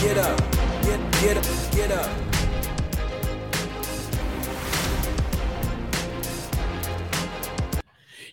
get up, get, get up, get up.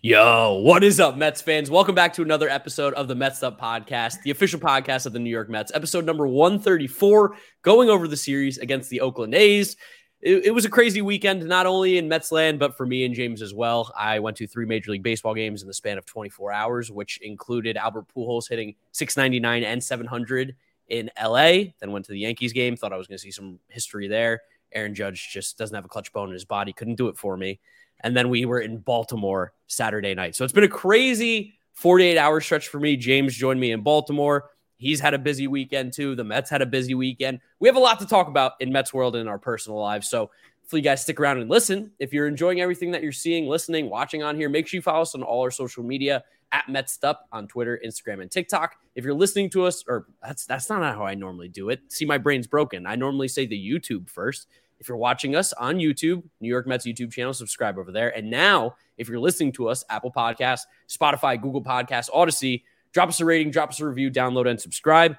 Yo, what is up, Mets fans? Welcome back to another episode of the Mets Up Podcast, the official podcast of the New York Mets, episode number 134, going over the series against the Oakland A's. It, it was a crazy weekend, not only in Mets land, but for me and James as well. I went to three Major League Baseball games in the span of 24 hours, which included Albert Pujols hitting 699 and 700 in LA. Then went to the Yankees game, thought I was going to see some history there. Aaron Judge just doesn't have a clutch bone in his body, couldn't do it for me. And then we were in Baltimore Saturday night. So it's been a crazy 48 hour stretch for me. James joined me in Baltimore. He's had a busy weekend too. The Mets had a busy weekend. We have a lot to talk about in Mets world and in our personal lives. So hopefully you guys stick around and listen. If you're enjoying everything that you're seeing, listening, watching on here, make sure you follow us on all our social media at MetsUp on Twitter, Instagram, and TikTok. If you're listening to us, or that's that's not how I normally do it. See, my brain's broken. I normally say the YouTube first. If you're watching us on YouTube, New York Mets YouTube channel, subscribe over there. And now, if you're listening to us, Apple Podcasts, Spotify, Google Podcasts, Audacy, drop us a rating, drop us a review, download and subscribe.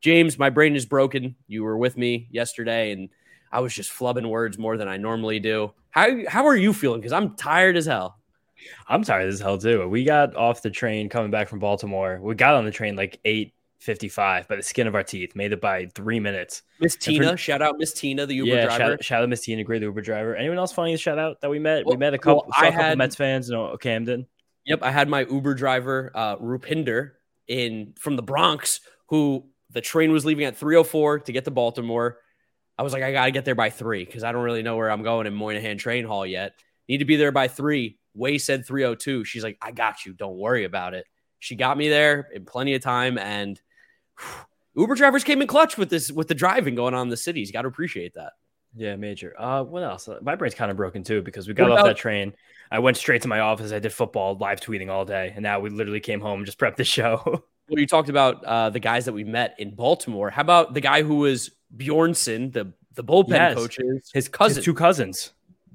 James, my brain is broken. You were with me yesterday, and I was just flubbing words more than I normally do. How how are you feeling? Because I'm tired as hell. I'm tired as hell too. We got off the train coming back from Baltimore. We got on the train like eight 55 by the skin of our teeth. Made it by three minutes. Miss Tina, for, shout out Miss Tina, the Uber yeah, driver. Shout, shout out Miss Tina, great Uber driver. Anyone else funny shout out that we met? Well, we met a couple, well, I a couple had, Mets fans in Camden. Yep, I had my Uber driver, uh, Rupinder, in from the Bronx, who the train was leaving at 304 to get to Baltimore. I was like, I gotta get there by three because I don't really know where I'm going in Moynihan Train Hall yet. Need to be there by three. Way said 302. She's like, I got you. Don't worry about it. She got me there in plenty of time and Uber drivers came in clutch with this with the driving going on in the cities. You got to appreciate that. Yeah, major. Uh, what else? My brain's kind of broken too because we got what off about- that train. I went straight to my office. I did football, live tweeting all day, and now we literally came home and just prepped the show. well, you talked about uh, the guys that we met in Baltimore. How about the guy who was Bjornson, the the bullpen yes. coaches, his cousin, his two cousins.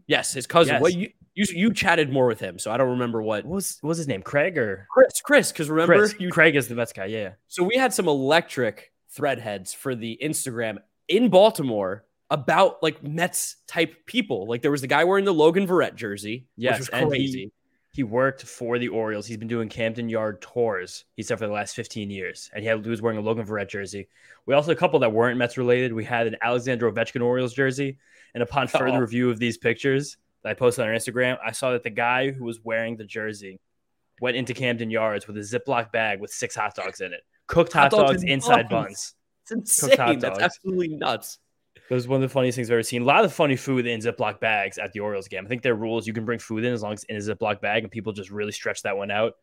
Yes, his cousin. Yes. What you you you chatted more with him, so I don't remember what, what was what was his name, Craig or Chris. Chris, because remember Chris. You, Craig is the best guy. Yeah. So we had some electric threadheads for the Instagram in Baltimore about like Mets type people. Like there was the guy wearing the Logan Verrett jersey. Yes, which was crazy. He, he, worked for the Orioles. He's been doing Camden Yard tours. He said for the last 15 years, and he, had, he was wearing a Logan Verrett jersey. We also had a couple that weren't Mets related. We had an Alexander Ovechkin Orioles jersey, and upon further oh. review of these pictures, that I posted on our Instagram, I saw that the guy who was wearing the jersey went into Camden Yards with a Ziploc bag with six hot dogs in it, cooked hot, hot dogs, dogs inside buns. It's insane. That's absolutely nuts. It was one of the funniest things I've ever seen. A lot of funny food in Ziploc bags at the Orioles game. I think their rules you can bring food in as long as it's in a Ziploc bag, and people just really stretch that one out.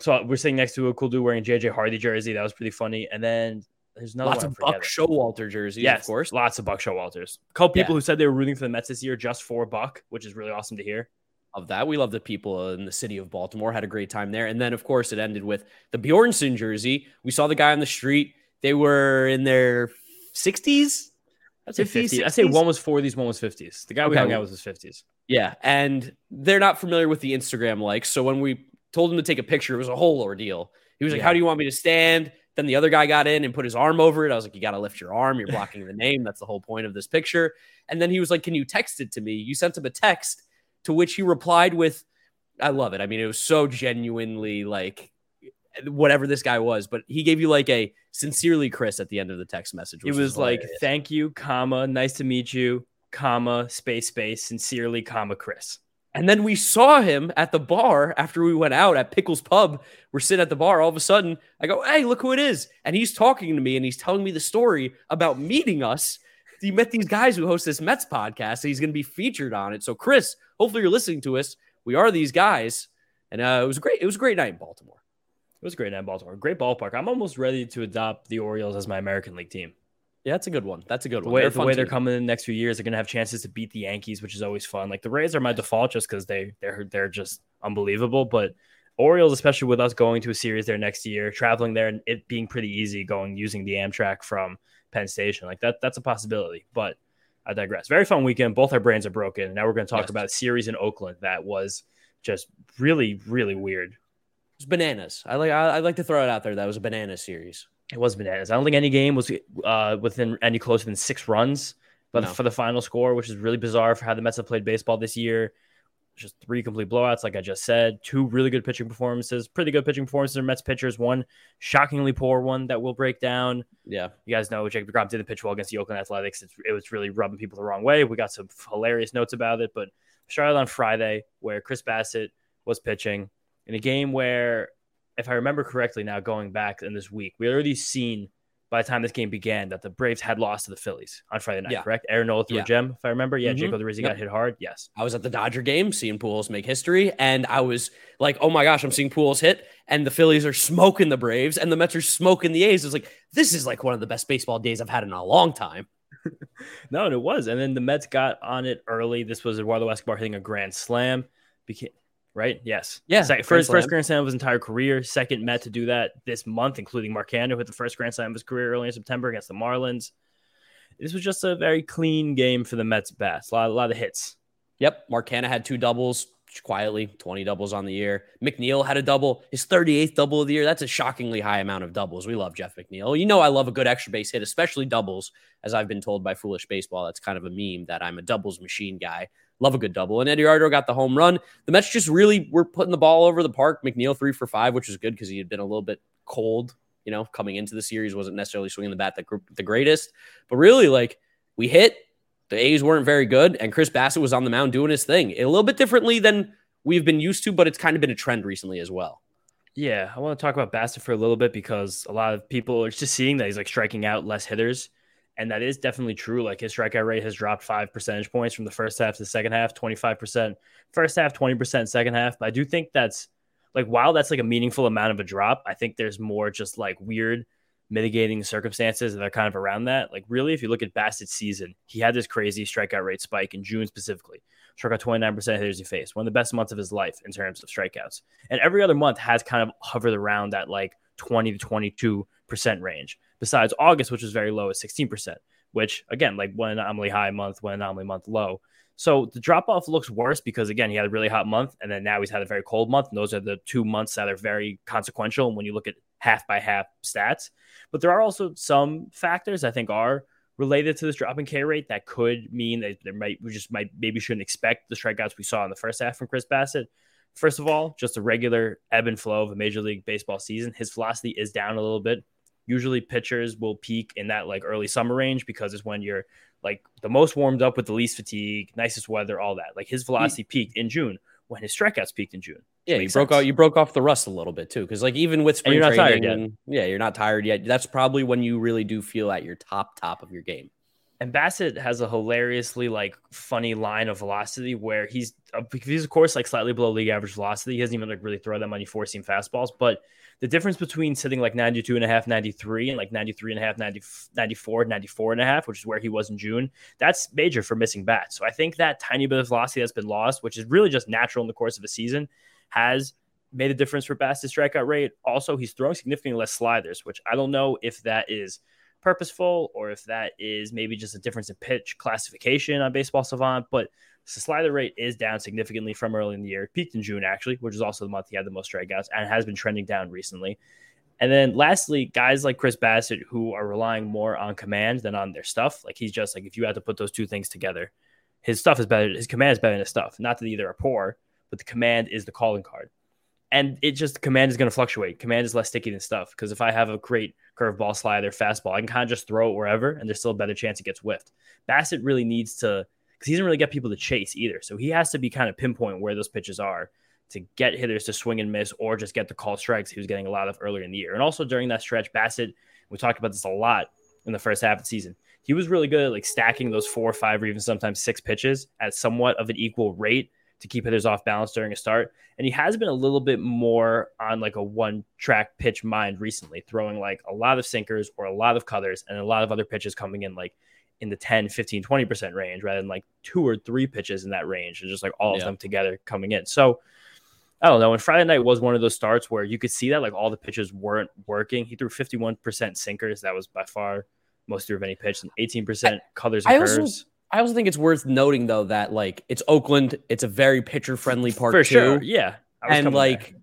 So we're sitting next to a cool dude wearing a JJ Hardy jersey. That was pretty funny. And then there's another lots of Buck Showalter jerseys, yes, of course. Lots of Buck Showalters. A couple people yeah. who said they were rooting for the Mets this year just for Buck, which is really awesome to hear. Of that, we love the people in the city of Baltimore. Had a great time there, and then of course it ended with the Bjornson jersey. We saw the guy on the street. They were in their 60s. I'd say 50s. I'd say one was 40s, one was 50s. The guy okay. we hung out with was his 50s. Yeah, and they're not familiar with the Instagram likes, so when we told him to take a picture, it was a whole ordeal. He was like, yeah. "How do you want me to stand?" Then the other guy got in and put his arm over it. I was like, you got to lift your arm. You're blocking the name. That's the whole point of this picture. And then he was like, can you text it to me? You sent him a text to which he replied with, I love it. I mean, it was so genuinely like whatever this guy was, but he gave you like a sincerely Chris at the end of the text message. It was like, thank you, comma, nice to meet you, comma, space, space, sincerely, comma, Chris. And then we saw him at the bar after we went out at Pickles Pub. We're sitting at the bar. All of a sudden, I go, Hey, look who it is. And he's talking to me and he's telling me the story about meeting us. He met these guys who host this Mets podcast. He's going to be featured on it. So, Chris, hopefully you're listening to us. We are these guys. And uh, it was great. It was a great night in Baltimore. It was a great night in Baltimore. Great ballpark. I'm almost ready to adopt the Orioles as my American League team. Yeah, that's a good one. That's a good the one. Way, the way they're coming in the next few years, they're gonna have chances to beat the Yankees, which is always fun. Like the Rays are my default just because they they're they're just unbelievable. But Orioles, especially with us going to a series there next year, traveling there and it being pretty easy going using the Amtrak from Penn Station, like that that's a possibility. But I digress. Very fun weekend. Both our brains are broken. Now we're going to talk yes. about a series in Oakland that was just really, really weird. It's bananas. I like I, I like to throw it out there. That was a banana series. It was bananas. I don't think any game was uh, within any closer than six runs, but No. for the final score, which is really bizarre for how the Mets have played baseball this year. Just three complete blowouts, like I just said. Two really good pitching performances, pretty good pitching performances from Mets pitchers. One shockingly poor one that we'll break down. Yeah. You guys know Jacob DeGrom didn't pitch well against the Oakland Athletics. It's, it was really rubbing people the wrong way. We got some hilarious notes about it, but started on Friday where Chris Bassitt was pitching in a game where, if I remember correctly, now going back in this week, we already seen by the time this game began that the Braves had lost to the Phillies on Friday night. Yeah. Correct? Aaron Nola threw Yeah. a gem, if I remember. Yeah, Mhm. Jake Odorizzi Yep. got hit hard. Yes. I was at the Dodger game seeing Pujols make history, and I was like, "Oh my gosh, I'm seeing Pujols hit!" And the Phillies are smoking the Braves, and the Mets are smoking the A's. It's like this is like one of the best baseball days I've had in a long time. No, and it was. And then the Mets got on it early. This was Eduardo Escobar hitting a grand slam. Became right? Yes. Yeah, Sec- grand first first grand slam of his entire career. Second Met to do that this month, including Mark Canha, who hit the first grand slam of his career early in September against the Marlins. This was just a very clean game for the Mets bats. A lot, a lot of hits. Yep, Mark Canha had two doubles quietly, 20 doubles on the year. McNeil had a double, his 38th double of the year. That's a shockingly high amount of doubles. We love Jeff McNeil. You know, I love a good extra base hit, especially doubles, as I've been told by Foolish Baseball. That's kind of a meme that I'm a doubles machine guy. Love a good double. And Eduardo got the home run. The Mets just really were putting the ball over the park. McNeil three for five, which was good because he had been a little bit cold, you know, coming into the series, wasn't necessarily swinging the bat the, the greatest. But really, like, we hit, the A's weren't very good, and Chris Bassitt was on the mound doing his thing a little bit differently than we've been used to, but it's kind of been a trend recently as well. Yeah, I want to talk about Bassitt for a little bit because a lot of people are just seeing that he's like striking out less hitters. And that is definitely true. Like his strikeout rate has dropped five percentage points from the first half to the second half, 25%. First half, 20%, second half. But I do think that's like, while that's like a meaningful amount of a drop, I think there's more just like weird mitigating circumstances that are kind of around that. Like, really, if you look at Bassitt's season, he had this crazy strikeout rate spike in June specifically. Struck out 29% of hitters he faced, one of the best months of his life in terms of strikeouts. And every other month has kind of hovered around that like 20 to 22% range, besides August, which was very low at 16%, which again, like one anomaly high month, one anomaly month low. So the drop off looks worse because again, he had a really hot month and then now he's had a very cold month. And those are the two months that are very consequential when you look at half by half stats. But there are also some factors I think are related to this drop in K rate that could mean that there might we just might maybe shouldn't expect the strikeouts we saw in the first half from Chris Bassitt. First of all, just a regular ebb and flow of a major league baseball season. His velocity is down a little bit. Usually pitchers will peak in that like early summer range because it's when you're like the most warmed up with the least fatigue, nicest weather, all that. Like his velocity peaked in June when his strikeouts peaked in June. Yeah, you broke sense. out. You broke off the rust a little bit too, because like even with And spring you're not tired training, yet. yeah, you're not tired yet. That's probably when you really do feel at your top top of your game. And Bassitt has a hilariously like funny line of velocity where he's uh, he's of course like slightly below league average velocity. He doesn't even like really throw that many four seam fastballs, but the difference between sitting like 92 and a half, 93 and like 93 and a half, 90, 94, 94 and a half, which is where he was in June, that's major for missing bats. So I think that tiny bit of velocity that's been lost, which is really just natural in the course of a season, has made a difference for Bassitt's strikeout rate. Also, he's throwing significantly less sliders, which I don't know if that is purposeful or if that is maybe just a difference in pitch classification on Baseball Savant. But the slider rate is down significantly from early in the year. It peaked in June, actually, which is also the month he had the most strikeouts and has been trending down recently. And then lastly, guys like Chris Bassitt who are relying more on command than on their stuff. Like he's just like if you had to put those two things together, his stuff is better. His command is better than his stuff. Not that either are poor, but the command is the calling card. And it just command is going to fluctuate. Command is less sticky than stuff because if I have a great curveball, slider, fastball, I can kind of just throw it wherever, and there's still a better chance it gets whiffed. Bassitt really needs to because he doesn't really get people to chase either, so he has to be kind of pinpoint where those pitches are to get hitters to swing and miss or just get the call strikes he was getting a lot of earlier in the year. And also during that stretch, Bassitt, we talked about this a lot in the first half of the season. He was really good at like stacking those four or five or even sometimes six pitches at somewhat of an equal rate to keep hitters off balance during a start. And he has been a little bit more on like a one track pitch mind recently, throwing like a lot of sinkers or a lot of cutters and a lot of other pitches coming in like in the 10, 15, 20% range rather than like two or three pitches in that range and just like all Yeah. of them together coming in. So I don't know. And Friday night was one of those starts where you could see that like all the pitches weren't working. He threw 51% sinkers. That was by far most threw of any pitch, and 18% colors and I also- curves. I also think it's worth noting though that like it's Oakland, it's a very pitcher friendly park For too. sure. Yeah. And like there.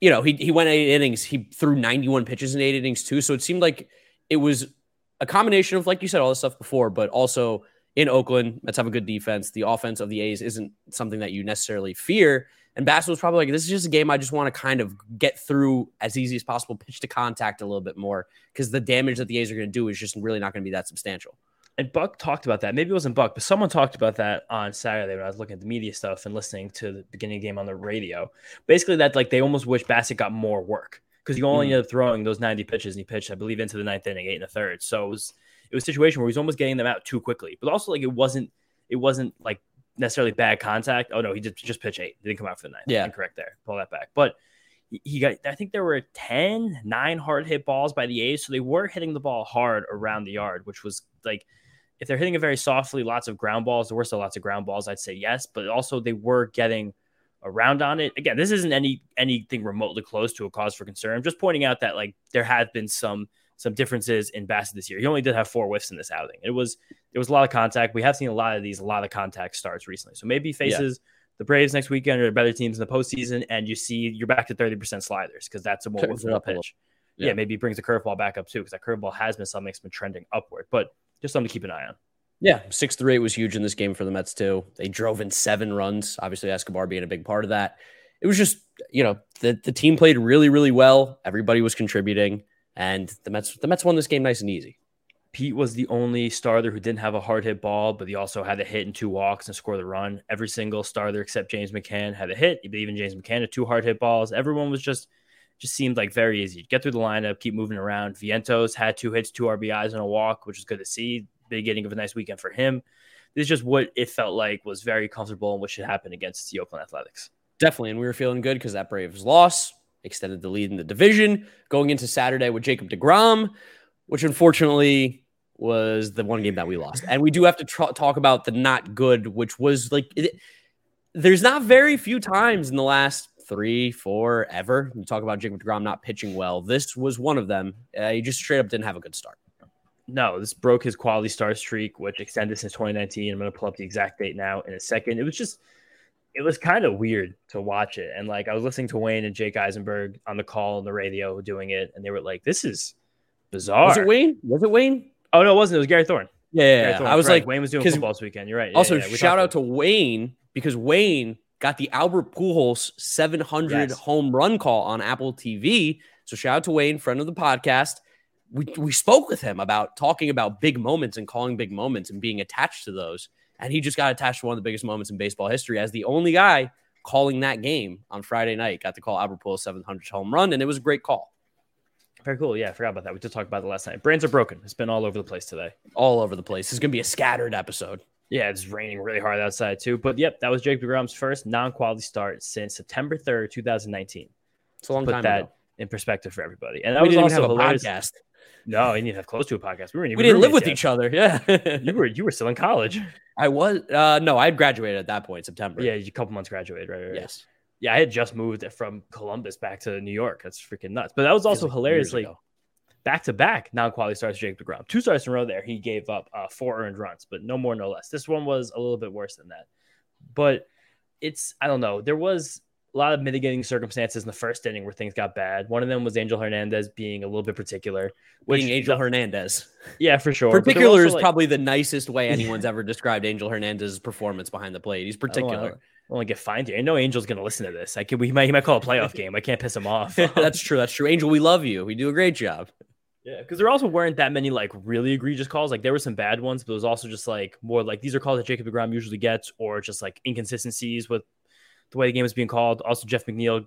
you know, he he went eight innings. He threw 91 pitches in eight innings too. So it seemed like it was a combination of, like you said, all this stuff before, but also in Oakland, let's have a good defense. The offense of the A's isn't something that you necessarily fear. And Bassitt was probably like, this is just a game I just want to kind of get through as easy as possible, pitch to contact a little bit more because the damage that the A's are going to do is just really not going to be that substantial. And Buck talked about that. Maybe it wasn't Buck, but someone talked about that on Saturday when I was looking at the media stuff and listening to the beginning of the game on the radio. Basically, that like they almost wish Bassitt got more work because he only mm. ended up throwing those 90 pitches and he pitched, I believe, into the ninth inning, eight and a third. So it was it was a situation where he was almost getting them out too quickly. But also like it wasn't it wasn't like necessarily bad contact. Oh no, he did just pitch eight. He didn't come out for the ninth. Yeah, incorrect there. Pull that back. But he got I think there were 10, nine hard hit balls by the A's. So they were hitting the ball hard around the yard, which was like if they're hitting it very softly, lots of ground balls, there were still lots of ground balls, I'd say yes, but also they were getting around on it. Again, this isn't any anything remotely close to a cause for concern. I'm just pointing out that like there have been some some differences in Bassitt this year. He only did have four whiffs in this outing. It was it was a lot of contact. We have seen a lot of these, a lot of contact starts recently. So maybe faces yeah. the Braves next weekend or better teams in the postseason, and you see you're back to 30% sliders because that's a more whiffable pitch. Yeah. yeah. maybe brings the curveball back up too because that curveball has been something that's been trending upward, but just something to keep an eye on. Yeah, six through eight was huge in this game for the Mets too. They drove in seven runs. Obviously, Escobar being a big part of that. It was just you know the the team played really really well. Everybody was contributing. And the Mets, the Mets won this game nice and easy. Pete was the only starter who didn't have a hard hit ball, but he also had a hit and two walks and score the run. Every single starter except James McCann had a hit. Even James McCann had two hard hit balls. Everyone was just just seemed like very easy. Get through the lineup, keep moving around. Vientos had two hits, two RBIs, and a walk, which is good to see. Beginning of a nice weekend for him. This is just what it felt like was very comfortable and what should happen against the Oakland Athletics. Definitely, and we were feeling good because that Braves loss extended the lead in the division going into Saturday with Jacob DeGrom, which unfortunately was the one game that we lost. And we do have to tr- talk about the not good, which was like, it, there's not very few times in the last three, four, ever. You talk about Jacob DeGrom not pitching well. This was one of them. Uh, he just straight up didn't have a good start. No, this broke his quality star streak, which extended since 2019. I'm going to pull up the exact date now in a second. It was just it was kind of weird to watch it. And like I was listening to Wayne and Jake Eisenberg on the call on the radio doing it, and they were like, "This is bizarre." Was it Wayne? Was it Wayne? Oh no, it wasn't. It was Gary Thorne. Yeah, Thorne. I was right. like, Wayne was doing football this weekend. You're right. also, yeah, yeah, shout out to Wayne because Wayne got the Albert Pujols 700 yes. home run call on Apple TV. So shout out to Wayne, friend of the podcast. We we spoke with him about talking about big moments and calling big moments and being attached to those. And he just got attached to one of the biggest moments in baseball history as the only guy calling that game on Friday night. Got to call Albert Pujols 700 home run, and it was a great call. Very cool. Yeah, I forgot about that. We did talk about it last night. Brands are broken. It's been all over the place today. All over the place. It's going to be a scattered episode. Yeah, it's raining really hard outside too. But yep, that was Jake DeGrom's first non-quality start since September 3rd, 2019. It's a long Put time that ago. in perspective for everybody. And that we was didn't also have a hilarious. podcast. No, you didn't have close to a podcast. We, weren't even We didn't live with yet. each other. Yeah. You were you were still in college. I was uh no, I had graduated at that point, September. Yeah, a couple months graduated, right? right. Yes. Yeah, I had just moved from Columbus back to New York. That's freaking nuts. But that was also like hilariously back to back non-quality starts. Jake Degrom, two starts in a row. There, he gave up uh, four earned runs, but no more, no less. This one was a little bit worse than that. But it's I don't know. There was a lot of mitigating circumstances in the first inning where things got bad. One of them was Angel Hernandez being a little bit particular. Which Being Angel Hernandez. yeah, for sure. Particular is like- probably the nicest way anyone's ever described Angel Hernandez's performance behind the plate. He's particular. I want to get fined here. I know Angel's going to listen to this. I can, we might, he might call a playoff game. I can't piss him off. that's true. That's true. Angel, we love you. We do a great job. Yeah, because there also weren't that many like really egregious calls. Like there were some bad ones, but it was also just like more like these are calls that Jacob Degrom usually gets, or just like inconsistencies with the way the game is being called. Also, Jeff McNeil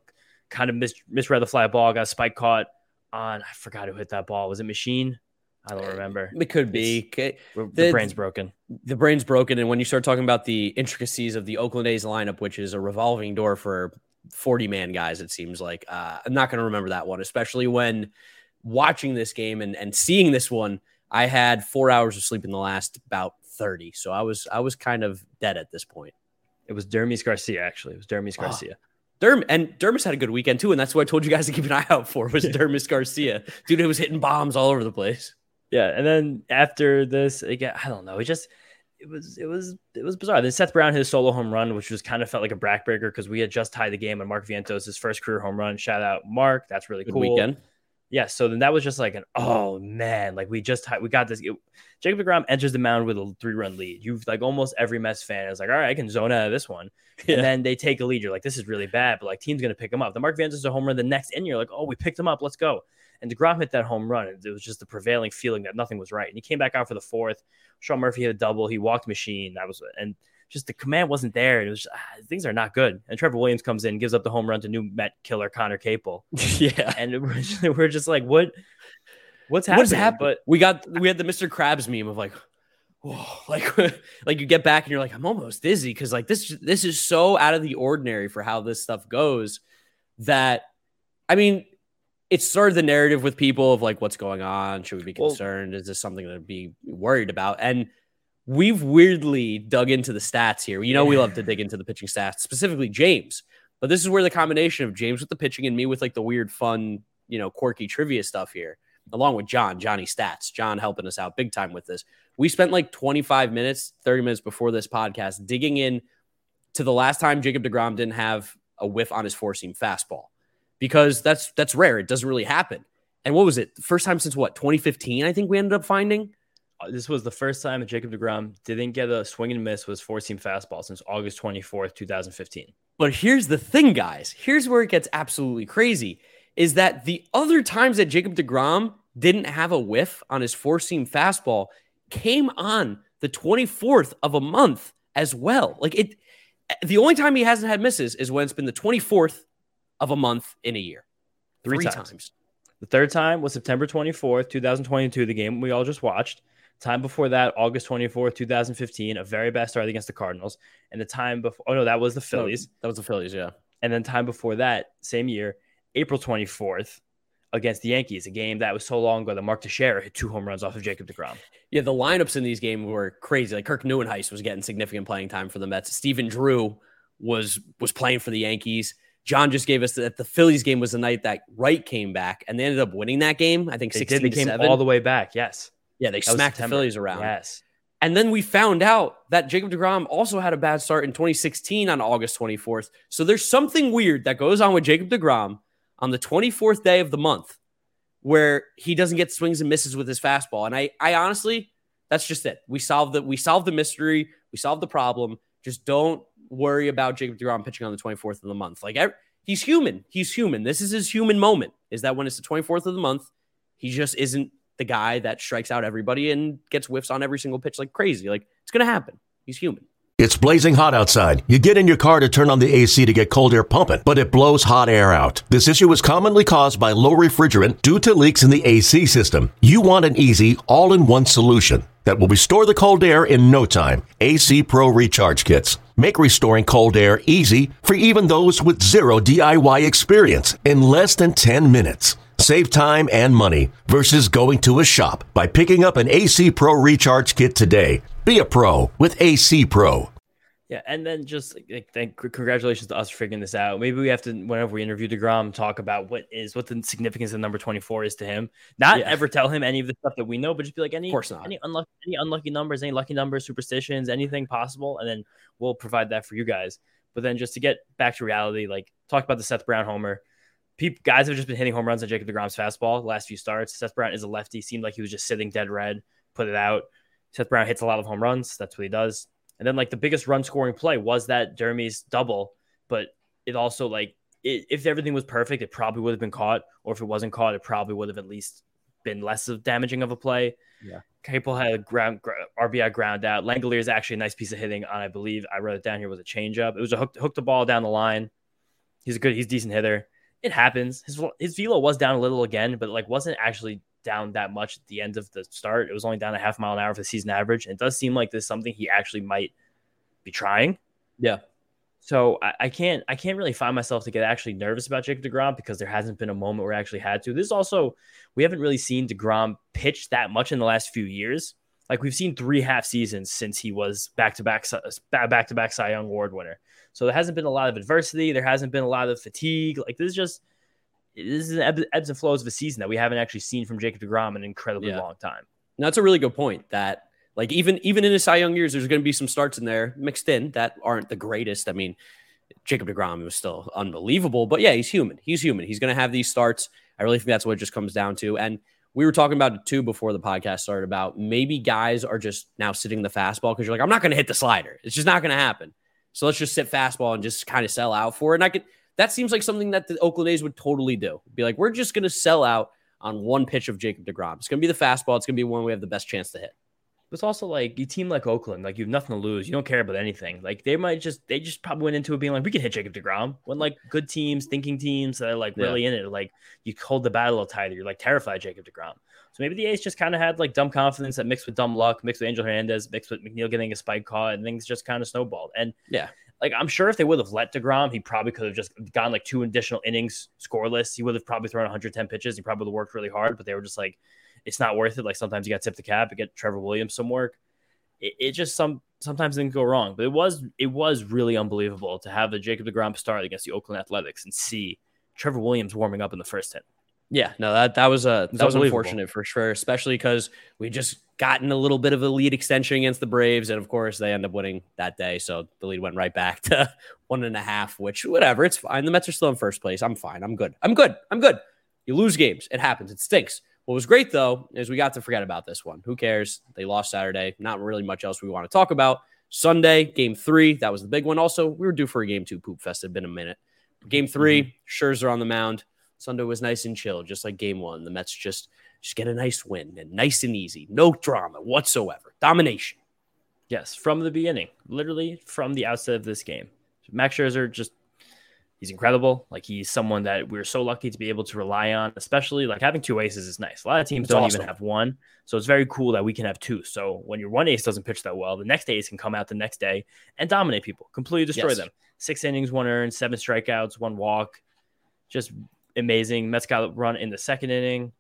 kind of mis- misread the fly ball, got a spike caught on. I forgot who hit that ball. Was it Machín? I don't remember. It could be. The, the- brain's broken. the brain's broken. And when you start talking about the intricacies of the Oakland A's lineup, which is a revolving door for 40 man guys, it seems like uh, I'm not going to remember that one, especially when watching this game and, and seeing this one. I had four hours of sleep in the last about 30. So I was, I was kind of dead at this point. It was Dermis Garcia. Actually, it was Dermis Oh. Garcia. Derm and Dermis had a good weekend too, and that's what I told you guys to keep an eye out for was Dermis Garcia. Dude, it was hitting bombs all over the place. Yeah, and then after this, again, I don't know. It just it was it was it was bizarre. Then Seth Brown hit a solo home run, which was kind of felt like a backbreaker because we had just tied the game on Mark Vientos' his first career home run. Shout out Mark, that's really Good cool. weekend. Yeah, so then that was just like an oh man, like we just we got this. It, Jacob Degrom enters the mound with a three run lead. You've like almost every Mets fan is like, all right, I can zone out of this one, Yeah. and then they take a lead. You're like, this is really bad, but like team's gonna pick him up. The Mark Vientos a home run the next inning. You're like, oh, we picked him up, let's go. And Degrom hit that home run, and it was just the prevailing feeling that nothing was right. And he came back out for the fourth. Sean Murphy hit a double. He walked Machín. That was and just the command wasn't there. It was just, ah, things are not good. And Trevor Williams comes in, gives up the home run to new Met killer Connor Capel, yeah. and we're just, we're just like, what? What's happening? happened? But we got we had the Mr. Krabs meme of like, whoa, like like you get back and you're like, I'm almost dizzy because like this this is so out of the ordinary for how this stuff goes that I mean, it started the narrative with people of like what's going on. Should we be Well- concerned? is this something to be worried about? And we've weirdly dug into the stats here. You know, we love to dig into the pitching stats, specifically James. But this is where the combination of James with the pitching and me with like the weird, fun, you know, quirky trivia stuff here, along with John, Johnny Stats, John helping us out big time with this. We spent like 25 minutes, 30 minutes before this podcast digging in to the last time Jacob DeGrom didn't have a whiff on his four seam fastball because that's that's rare. It doesn't really happen. And what was it? First time since what? 2015, I think we ended up finding. Uh, this was the first time that Jacob Degrom didn't get a swing and miss with his four seam fastball since August twenty fourth, two thousand fifteen. But here's the thing, guys. Here's where it gets absolutely crazy is that the other times that Jacob DeGrom didn't have a whiff on his four seam fastball came on the 24th of a month as well. Like it, the only time he hasn't had misses is when it's been the 24th of a month in a year. Three times. The third time was September 24th, 2022, the game we all just watched. Time before that, August 24th, 2015, a very bad start against the Cardinals. And the time before, oh no, that was the Phillies. That was the Phillies, yeah. And then time before that, same year, April 24th, against the Yankees, a game that was so long ago that Mark Teixeira hit two home runs off of Jacob DeGrom. Yeah, the lineups in these games were crazy. Like Kirk Nieuwenhuis was getting significant playing time for the Mets. Stephen Drew was was playing for the Yankees. John just gave us that the Phillies game was the night that Wright came back, and they ended up winning that game. I think They did. They came seven. all the way back. Yes. Yeah, they smacked the Phillies around. Yes. And then we found out that Jacob DeGrom also had a bad start in 2016 on August 24th. So there's something weird that goes on with Jacob DeGrom on the 24th day of the month where he doesn't get swings and misses with his fastball. And I I honestly that's just it. We solved the we solved the mystery, we solved the problem. Just don't worry about Jacob DeGrom pitching on the 24th of the month. Like ev- he's human. He's human. This is his human moment. Is that when it's the 24th of the month, he just isn't the guy that strikes out everybody and gets whiffs on every single pitch like crazy. Like it's gonna happen. He's human. It's blazing hot outside. You get in your car to turn on the AC to get cold air pumping, but it blows hot air out. This issue is commonly caused by low refrigerant due to leaks in the AC system. You want an easy, all in one solution that will restore the cold air in no time. AC Pro Recharge Kits. Make restoring cold air easy for even those with zero DIY experience in less than 10 minutes. Save time and money versus going to a shop by picking up an AC Pro Recharge Kit today. Be a pro with AC Pro. Yeah, and then just like, thank congratulations to us for figuring this out. Maybe we have to whenever we interview Degrom talk about what is what the significance of number twenty four is to him. Not Yeah. ever tell him any of the stuff that we know, but just be like any Of course not. any unlucky any unlucky numbers, any lucky numbers, superstitions, anything possible, and then we'll provide that for you guys. But then just to get back to reality, like talk about the Seth Brown homer. People, guys have just been hitting home runs on Jacob Degrom's fastball last few starts. Seth Brown is a lefty. Seemed like he was just sitting dead red. Put it out. Seth Brown hits a lot of home runs. That's what he does. And then like the biggest run scoring play was that Jeremy's double, but it also like it, if everything was perfect, it probably would have been caught, or if it wasn't caught, it probably would have at least been less of damaging of a play. Yeah. Capel had a ground gr- RBI ground out. Langeliers is actually a nice piece of hitting on, I believe I wrote it down here was a changeup. It was a hook, hooked the ball down the line. He's a good, he's decent hitter. It happens. His his velo was down a little again, but like wasn't actually down that much at the end of the start. It was only down a half mile an hour for the season average. And it does seem like this is something he actually might be trying. Yeah. So I, I can't I can't really find myself to get actually nervous about Jacob Degrom because there hasn't been a moment where I actually had to. This is also we haven't really seen Degrom pitch that much in the last few years. Like we've seen three half seasons since he was back to back back to back Cy Young Award winner. So there hasn't been a lot of adversity. There hasn't been a lot of fatigue. Like this is just this is ebb- ebbs and flows of a season that we haven't actually seen from Jacob Degrom in an incredibly Yeah. long time. Now, that's a really good point that Like even even in his Cy Young years, there's going to be some starts in there mixed in that aren't the greatest. I mean, Jacob Degrom was still unbelievable, but yeah, he's human. He's human. He's going to have these starts. I really think that's what it just comes down to. And we were talking about it too before the podcast started about maybe guys are just now sitting the fastball because you're like, I'm not going to hit the slider. It's just not going to happen. So let's just sit fastball and just kind of sell out for it. And I could that seems like something that the Oakland A's would totally do. Be like, we're just going to sell out on one pitch of Jacob DeGrom. It's going to be the fastball. It's going to be one we have the best chance to hit. It's also like you team like Oakland, like you have nothing to lose. You don't care about anything. Like they might just they just probably went into it being like we can hit Jacob Degrom. When like good teams, thinking teams that are like Yeah. really in it, like you hold the battle a little tighter. You're like terrified of Jacob Degrom. So maybe the A's just kind of had like dumb confidence that mixed with dumb luck, mixed with Angel Hernandez, mixed with McNeil getting a spike caught, and things just kind of snowballed. And Yeah. like I'm sure if they would have let Degrom, he probably could have just gotten like two additional innings scoreless. He would have probably thrown 110 pitches. He probably would have worked really hard, but they were just like, it's not worth it. Like sometimes you got to tip the cap and get Trevor Williams some work. It, it just some sometimes things go wrong, but it was it was really unbelievable to have the Jacob Degrom start against the Oakland Athletics and see Trevor Williams warming up in the first hit. Yeah, no, that that was uh, a that was unfortunate for sure, especially because we just gotten a little bit of a lead extension against the Braves, and of course they end up winning that day, so the lead went right back to one and a half. Which whatever, it's fine. The Mets are still in first place. I'm fine. I'm good. I'm good. I'm good. You lose games, it happens. It stinks. What was great though is we got to forget about this one. Who cares? They lost Saturday. Not really much else we want to talk about. Sunday, game three, that was the big one. Also, we were due for a game two poop fest. It'd been a minute. Game 3 Scherzer on the mound. Sunday was nice and chill, just like game one. The Mets just just get a nice win and nice and easy, no drama whatsoever, domination. Yes, from the beginning, literally from the outset of this game. Max Scherzer just he's incredible. Like he's someone that we're so lucky to be able to rely on, especially like having two aces is nice. A lot of teams It's don't awesome. even have one. So it's very cool that we can have two. So when your one ace doesn't pitch that well, the next ace can come out the next day and dominate people, completely destroy Yes. them. Six innings, one earned, seven strikeouts, one walk. Just amazing. Mets got run in the second inning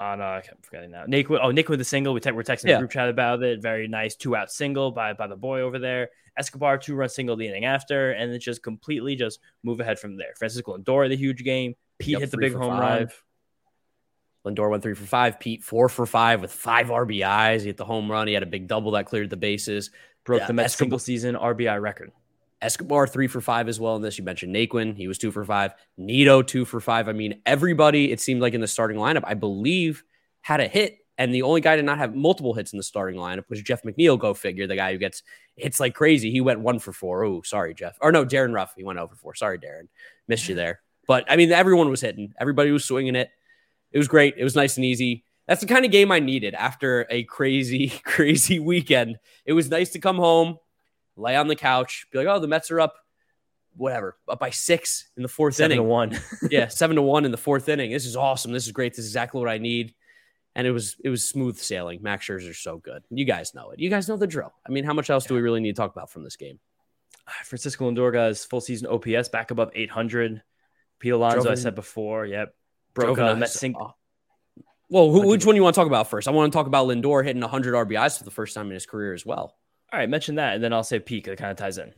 on uh, I kept forgetting now. Nick, oh Nick with the single. We te- we're texting Yeah. group chat about it. Very nice two out single by by the boy over there. Escobar two run single the inning after, and it just completely just move ahead from there. Francisco Lindor the huge game. Pete Yep, hit the big home run. five. Lindor went three for five. Pete four for five with five RBIs. He hit the home run. He had a big double that cleared the bases. Broke Yeah, the Mets Escobar- single season RBI record. Escobar three for five as well in this. You mentioned Naquin, he was two for five. Nido two for five. I mean, everybody it seemed like in the starting lineup, I believe, had a hit, and the only guy to not have multiple hits in the starting lineup was Jeff McNeil. Go figure, the guy who gets hits like crazy. He went one for four. Oh, sorry, Jeff. Or no, Darin Ruf. He went over four. Sorry, Darin, missed you there. But I mean, everyone was hitting. Everybody was swinging it. It was great. It was nice and easy. That's the kind of game I needed after a crazy, crazy weekend. It was nice to come home, lay on the couch, be like, oh, the Mets are up, whatever, up by six in the fourth Seven to inning. one. yeah, seven to one in the fourth inning. This is awesome. This is great. This is exactly what I need. And it was it was smooth sailing. Max Scherzer's so good. You guys know it. You guys know the drill. I mean, how much else do we really need to talk about from this game? Francisco Lindor got full season OPS back above 800. Pete Alonso, I said before. Yep. Broke uh, Mets sing- uh, Well, who, which one do you want to talk about first? I want to talk about Lindor hitting 100 RBIs for the first time in his career as well. All right, mention that, and then I'll say Pete 'cause it kind of ties in.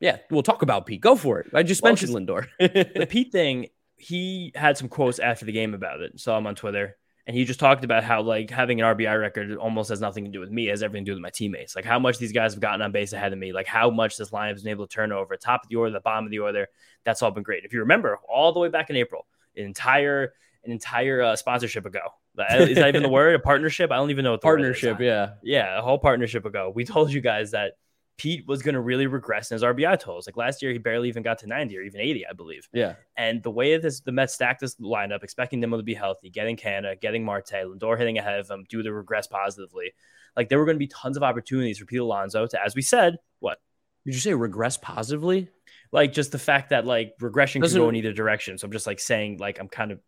Yeah, we'll talk about Pete. Go for it. I just Well, mentioned Lindor. the Pete thing, he had some quotes after the game about it. Saw him on Twitter, and he just talked about how like having an RBI record almost has nothing to do with me, it has everything to do with my teammates. Like how much these guys have gotten on base ahead of me, like how much this line has been able to turn over, top of the order, the bottom of the order. That's all been great. If you remember, all the way back in April, an entire an entire uh, sponsorship ago. Uh, is that even the word? A partnership? I don't even know what the word is. Partnership, yeah. yeah, a whole partnership ago, we told you guys that Pete was going to really regress in his RBI totals. Like last year, he barely even got to 90 or even 80, I believe. Yeah. And the way this the Mets stacked this lineup, expecting them to be healthy, getting Canha, getting Marte, Lindor hitting ahead of them, due to regress positively. Like there were going to be tons of opportunities for Pete Alonso to, as we said, what? Did you say regress positively? Like just the fact that like regression Doesn't- can go in either direction. So I'm just like saying, like I'm kind of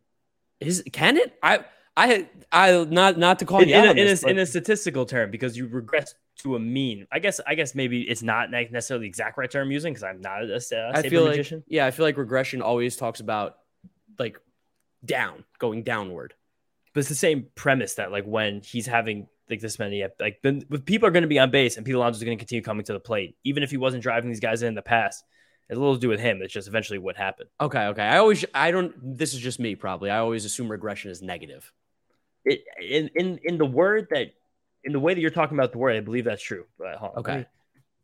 Is can it? I I I not not to call in, you in, out a, in, this, a, in a statistical term because you regress to a mean. I guess I guess maybe it's not necessarily the exact right term I'm using because I'm not a, a I saber feel like yeah, I feel like regression always talks about like down, going downward. but it's the same premise that like when he's having like this many like then people are going to be on base and Pete Alonso is going to continue coming to the plate, even if he wasn't driving these guys in, in the past, it's a little to do with him. It's just eventually what happened. Okay, okay. I always I don't this is just me probably. I always assume regression is negative. It in in in the word that in the way that you're talking about the word, I believe that's true. But let Okay. me-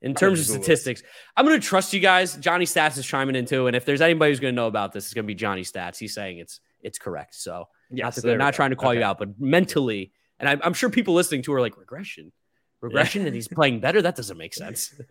In terms of statistics, I'm going to trust you guys. Johnny Stats is chiming in too, and if there's anybody who's going to know about this, it's going to be Johnny Stats. He's saying it's it's correct. So Yeah, not, so to, there not trying to call you out, but mentally, and I'm, I'm sure people listening to are like regression, regression, and he's playing better. That doesn't make sense.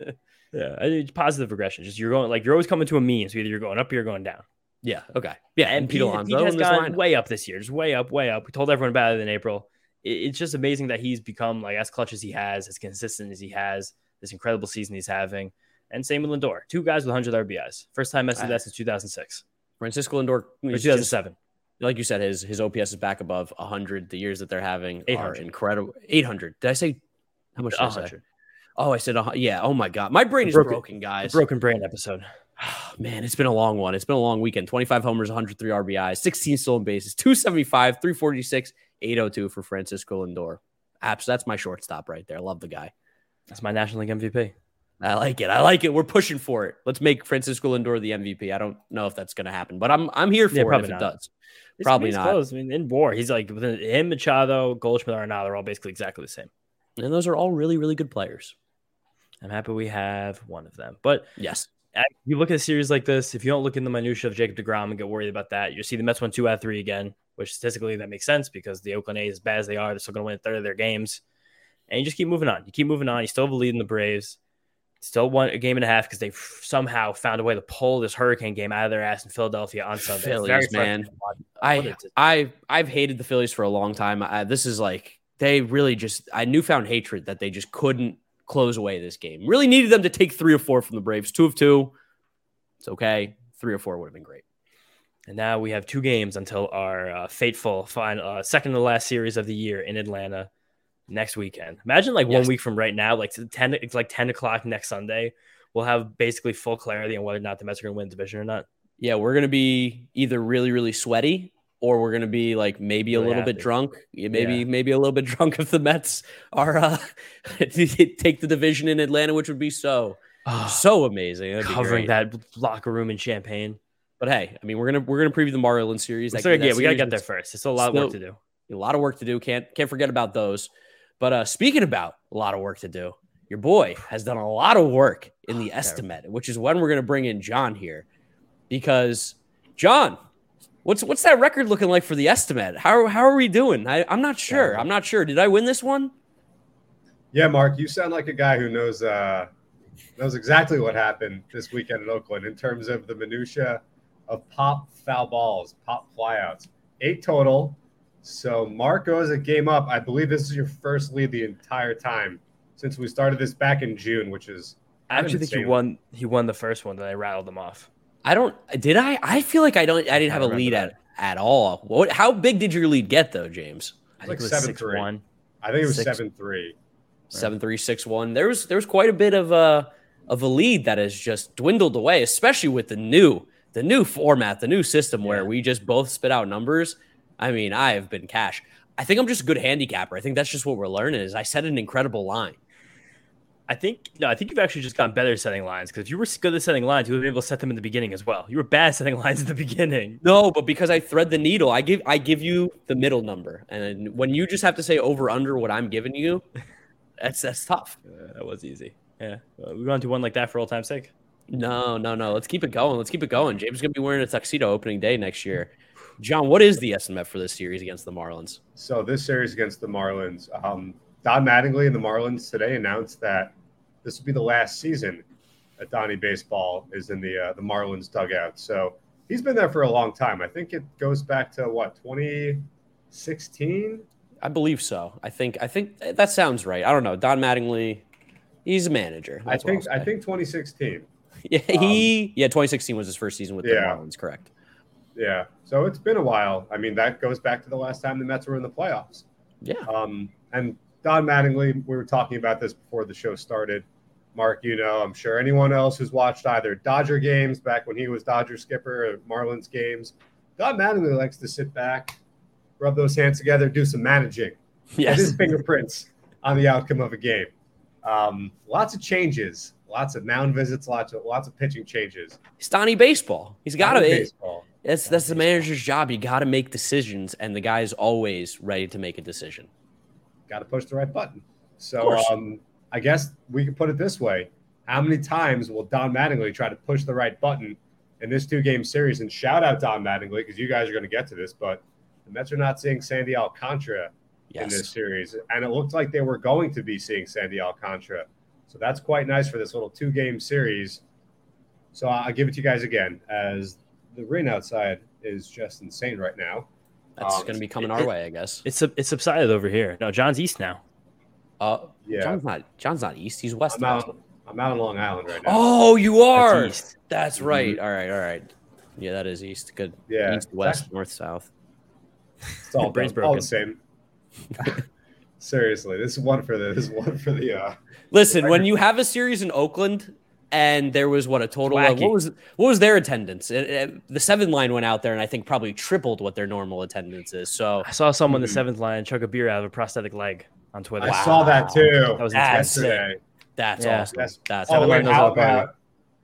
Yeah, I think positive regression. Just you're going like you're always coming to a mean. So either you're going up or you're going down. Yeah. Okay. Yeah. And, And Pete Pete, Alonso Pete has gone way up this year, just way up, way up. We told everyone about it in April. It- it's just amazing that he's become like as clutch as he has, as consistent as he has, this incredible season he's having. And same with Lindor, two guys with 100 RBIs. First time Messi Ah. that since 2006 Francisco Lindor, or is just- 2007. like you said, his his OPS is back above 100. The years that they're having are 800. incredible. 800. Did I say how much? Did I 100. Oh, I said, hun- yeah. Oh my God, my brain is Broken- broken, guys. Broken brain episode. Man, it's been a long one. It's been a long weekend. 25 homers, 103 RBIs, 16 stolen bases, 275, 346, 802 for Francisco Lindor. Apps, that's my shortstop right there. Love the guy. That's my National League MVP. I like it. I like it. We're pushing for it. Let's make Francisco Lindor the MVP. I don't know if that's going to happen, but I'm I'm here for Yeah, it if probably it does. It's- Probably not. Close. I mean, in war, he's like within him, Machado, Goldschmidt, Arenado, they're all basically exactly the same. And those are all really, really good players. I'm happy we have one of them. But Yes. You look at a series like this, if you don't look in the minutia of Jacob DeGrom and get worried about that, you see the Mets won two out of three again, which statistically that makes sense because the Oakland A's, as bad as they are, they're still going to win a third of their games. And you just keep moving on. You keep moving on. You still have a lead in the Braves. Still won a game and a half because they f- somehow found a way to pull this hurricane game out of their ass in Philadelphia on Sunday. Phillies, man. frustrating to watch. What I I I've hated the Phillies for a long time. I, this is like they really just I newfound hatred that they just couldn't close away this game. Really needed them to take three or four from the Braves. Two of two. It's okay. Three or four would have been great. And now we have two games until our uh, fateful final, uh, second to last series of the year in Atlanta next weekend. Imagine like one week from right now, like ten, it's like ten o'clock next Sunday. We'll have basically full clarity on whether or not the Mets are going to win the division or not. Yeah, we're gonna be either really really sweaty or we're gonna be like maybe a Really little bit happy. drunk. Maybe Yeah. maybe a little bit drunk if the Mets are uh, take the division in Atlanta, which would be so oh, so amazing. That'd Covering that locker room in champagne. But hey, I mean, we're gonna we're gonna preview the Marlins series. We That- still gotta that get, we got to get there first. It's a lot of work to do. A lot of work to do. Can't can't forget about those. But uh speaking about a lot of work to do, your boy has done a lot of work in the estimate, which is when we're gonna bring in John here, because John, what's what's that record looking like for the estimate? How how are we doing? I, I'm not sure. I'm not sure. Did I win this one? Yeah, Mark, you sound like a guy who knows uh, knows exactly what happened this weekend in Oakland in terms of the minutia of pop foul balls, pop flyouts. Eight total. So Mark goes a game up. I believe this is your first lead the entire time since we started this back in June, which is I actually think he won. He won the first one. that I rattled him off. I don't. Did I? I feel like I don't. I didn't have a lead that. at at all. What? How big did your lead get though, James? I Like think it was 7-3. six one. I think it was Six. seven three. seven three six one. There was there was quite a bit of a of a lead that has just dwindled away, especially with the new the new format, the new system where Yeah. we just both spit out numbers. I mean, I have been cash. I think I'm just a good handicapper. I think that's just what we're learning. Is I set an incredible line. I think no, I think you've actually just gotten better at setting lines because if you were good at setting lines, you would have been able to set them in the beginning as well. You were bad at setting lines at the beginning. No, but because I thread the needle, I give I give you the middle number, and when you just have to say over under what I'm giving you, that's that's tough. Uh, that was easy. Yeah, uh, we want to do one like that for all time's sake. No, no, no. Let's keep it going. Let's keep it going. James is gonna be wearing a tuxedo opening day next year. John, what is the estimate for this series against the Marlins? So this series against the Marlins, um, Don Mattingly and the Marlins today announced that this will be the last season that Donnie Baseball is in the uh, the Marlins dugout. So he's been there for a long time. I think it goes back to what 2016. I believe so. I think I think that sounds right. I don't know. Don Mattingly, he's a manager. I That's what think I think 2016. yeah, he yeah, 2016 was his first season with the Marlins, correct? Yeah. So it's been a while. I mean, that goes back to the last time the Mets were in the playoffs. Yeah. Um, and Don Mattingly, we were talking about this before the show started. Mark, you know, I'm sure anyone else who's watched either Dodger games back when he was Dodger skipper or Marlins games, Don Mattingly likes to sit back, rub those hands together, do some managing, get his fingerprints on the outcome of a game. Um, lots of changes, lots of mound visits, lots of lots of pitching changes. It's Donnie Baseball. He's got to. baseball. That's that's the manager's job. You got to make decisions, and the guy's always ready to make a decision. Got to push the right button. So um, I guess we can put it this way: How many times will Don Mattingly try to push the right button in this two-game series? And shout out Don Mattingly because you guys are going to get to this, but the Mets are not seeing Sandy Alcantara in this series, and it looked like they were going to be seeing Sandy Alcantara. So that's quite nice for this little two-game series. So I'll give it to you guys again, as the rain outside is just insane right now. That's Um, going to be coming our way, I guess. It's it's subsided over here. No, John's east now. Uh, Yeah, John's not. John's not east. He's west. I'm out. I'm out on Long Island right now. Oh, you are. That's east. That's right. All right. All right. Yeah, that is east. Good. Yeah, East, west, north, south. It's all, Brain's broken. all the same. Seriously, this is one for the this is one for the uh Listen, when you have a series in Oakland and there was what a total of what was what was their attendance? It- it- the seven line went out there and I think probably tripled what their normal attendance is. So I saw someone in Mhm. the seventh line chug a beer out of a prosthetic leg on Twitter. I saw that too. That was That's intense. yesterday. that's Yeah. awesome. Yes. That's Oh Seven wait, how about it.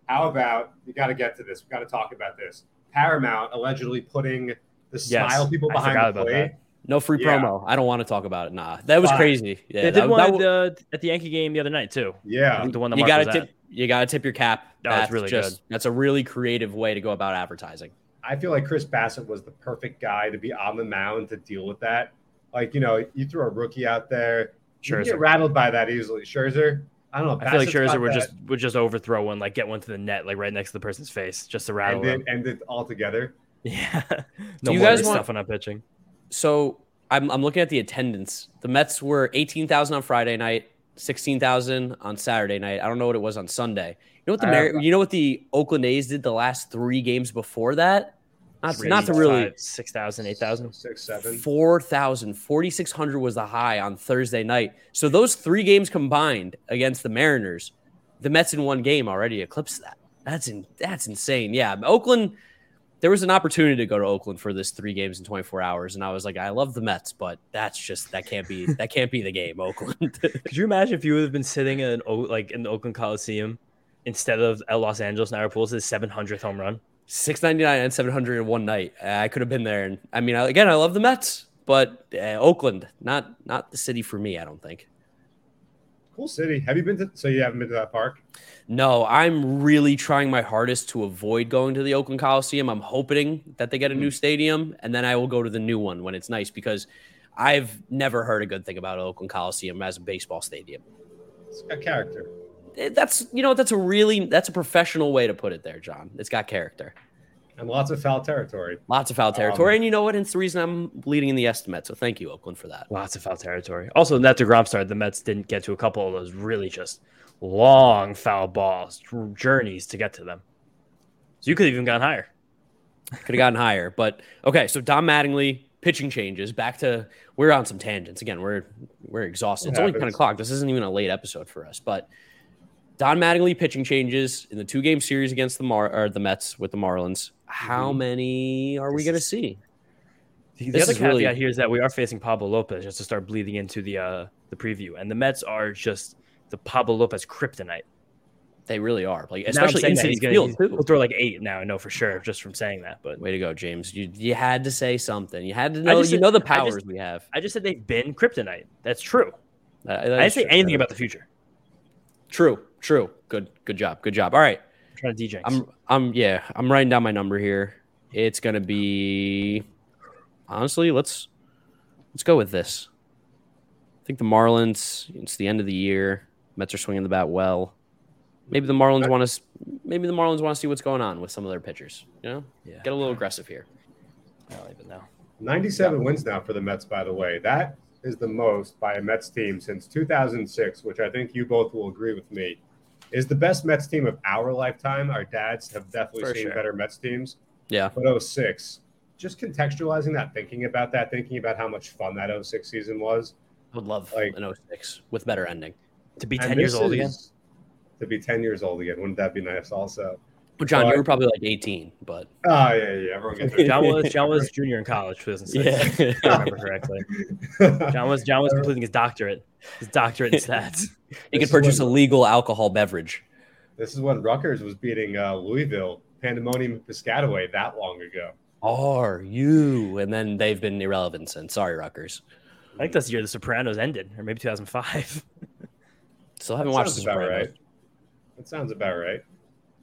how about you got to get to this? We got to talk about this. Paramount allegedly putting the Yes, smile people behind forgot the plate. that. no free Yeah. promo. I don't want to talk about it. Nah, that was Fine. crazy. Yeah, They that- did one that at the, at the Yankee game the other night too. Yeah, the one that you gotta tip. at. You gotta tip your cap. That was That's really just, That's a really creative way to go about advertising. I feel like Chris Bassitt was the perfect guy to be on the mound to deal with that. Like you know, you throw a rookie out there, you Scherzer. get rattled by that easily. Scherzer, I don't know. I feel like Bassitt's Scherzer would that- just would just overthrow one, like get one to the net, like right next to the person's face, just to rattle end them. it, end it all together. Yeah, no you more guys want- stuff on that pitching. So I'm, I'm looking at the attendance. The Mets were 18,000 on Friday night, 16,000 on Saturday night. I don't know what it was on Sunday. You know what the Mar- you know what the Oakland A's did the last three games before that? Not, not to really six thousand, eight thousand. six, seven. 4,000, 4,600 was the high on Thursday night. So those three games combined against the Mariners, the Mets in one game already eclipsed that. That's in, that's insane. Yeah, Oakland. There was an opportunity to go to Oakland for this three games in 24 hours, and I was like, I love the Mets, but that's just that can't be that can't be the game, Oakland. Could you imagine if you would have been sitting in like in the Oakland Coliseum instead of at Los Angeles and Naira Pujols' his seven hundredth home run? 699 and 700 in one night. I could have been there, and I mean, again, I love the Mets, but uh, Oakland, not not the city for me. I don't think. Cool city. Have you been to? So you haven't been to that park? No, I'm really trying my hardest to avoid going to the Oakland Coliseum. I'm hoping that they get a new stadium, and then I will go to the new one when it's nice because I've never heard a good thing about Oakland Coliseum as a baseball stadium. It's got character. Eh, That's you know that's a really that's a professional way to put it there, John. It's got character, and lots of foul territory. lots of foul territory, Um, and you know what? It's the reason I'm leading in the estimate. So thank you, Oakland, for that. Lots of foul territory. Also, net deGrom started. The Mets didn't get to a couple of those really just long foul balls, journeys to get to them. So you could have even gone higher. Could have gotten higher, but okay. So Don Mattingly pitching changes. Back to we're on some tangents again. We're we're exhausted. It it's only ten o'clock. This isn't even a late episode for us. But Don Mattingly pitching changes in the two game series against the Mar or the Mets with the Marlins. How Mhm. many are we going to see? The, This other is caveat really- here is that we are facing Pablo Lopez just to start bleeding into the uh, the preview, and the Mets are just the Pablo Lopez kryptonite. They really are. Like especially in Citi gonna- Field too. He'll throw like eight now. I know for sure just from saying that. But Way to go, James. You you had to say something. You had to know. You said- know the I just- powers we have. I just said they've been kryptonite. That's true. That- I didn't say true. anything about the future. True. True. Good. Good job. Good job. All right. I'm trying to DJ. I'm I'm yeah, I'm writing down my number here. It's gonna be honestly, let's let's go with this. I think the Marlins, it's the end of the year. Mets are swinging the bat well. Maybe the Marlins want to maybe the Marlins want to see what's going on with some of their pitchers. You know? yeah, Get a little aggressive here. I don't even know. 97 wins now for the Mets, by the way. That is the most by a Mets team since 2006, which I think you both will agree with me is the best Mets team of our lifetime. Our dads have definitely For seen sure. better Mets teams. Yeah. But 06, just contextualizing that, thinking about that, thinking about how much fun that 06 season was. I would love Like- an 06 with better ending. To be ten years this old again. To be 10 years old again. Wouldn't that be nice also? But John, Well, you I- were probably like 18, but Oh, yeah, yeah. Everyone gets their- John was John was junior in college, 2006. yeah. If I remember correctly. John was John was completing his doctorate, his doctorate in stats. he This could is purchase a legal alcohol beverage. This is when Rutgers was beating uh, Louisville, Pandemonium Piscataway that long ago. Are you? And then they've been irrelevant since. Sorry, Rutgers. I think that's the year The Sopranos ended, or maybe 2005. Still haven't That watched sounds The about Sopranos. right. That sounds about right.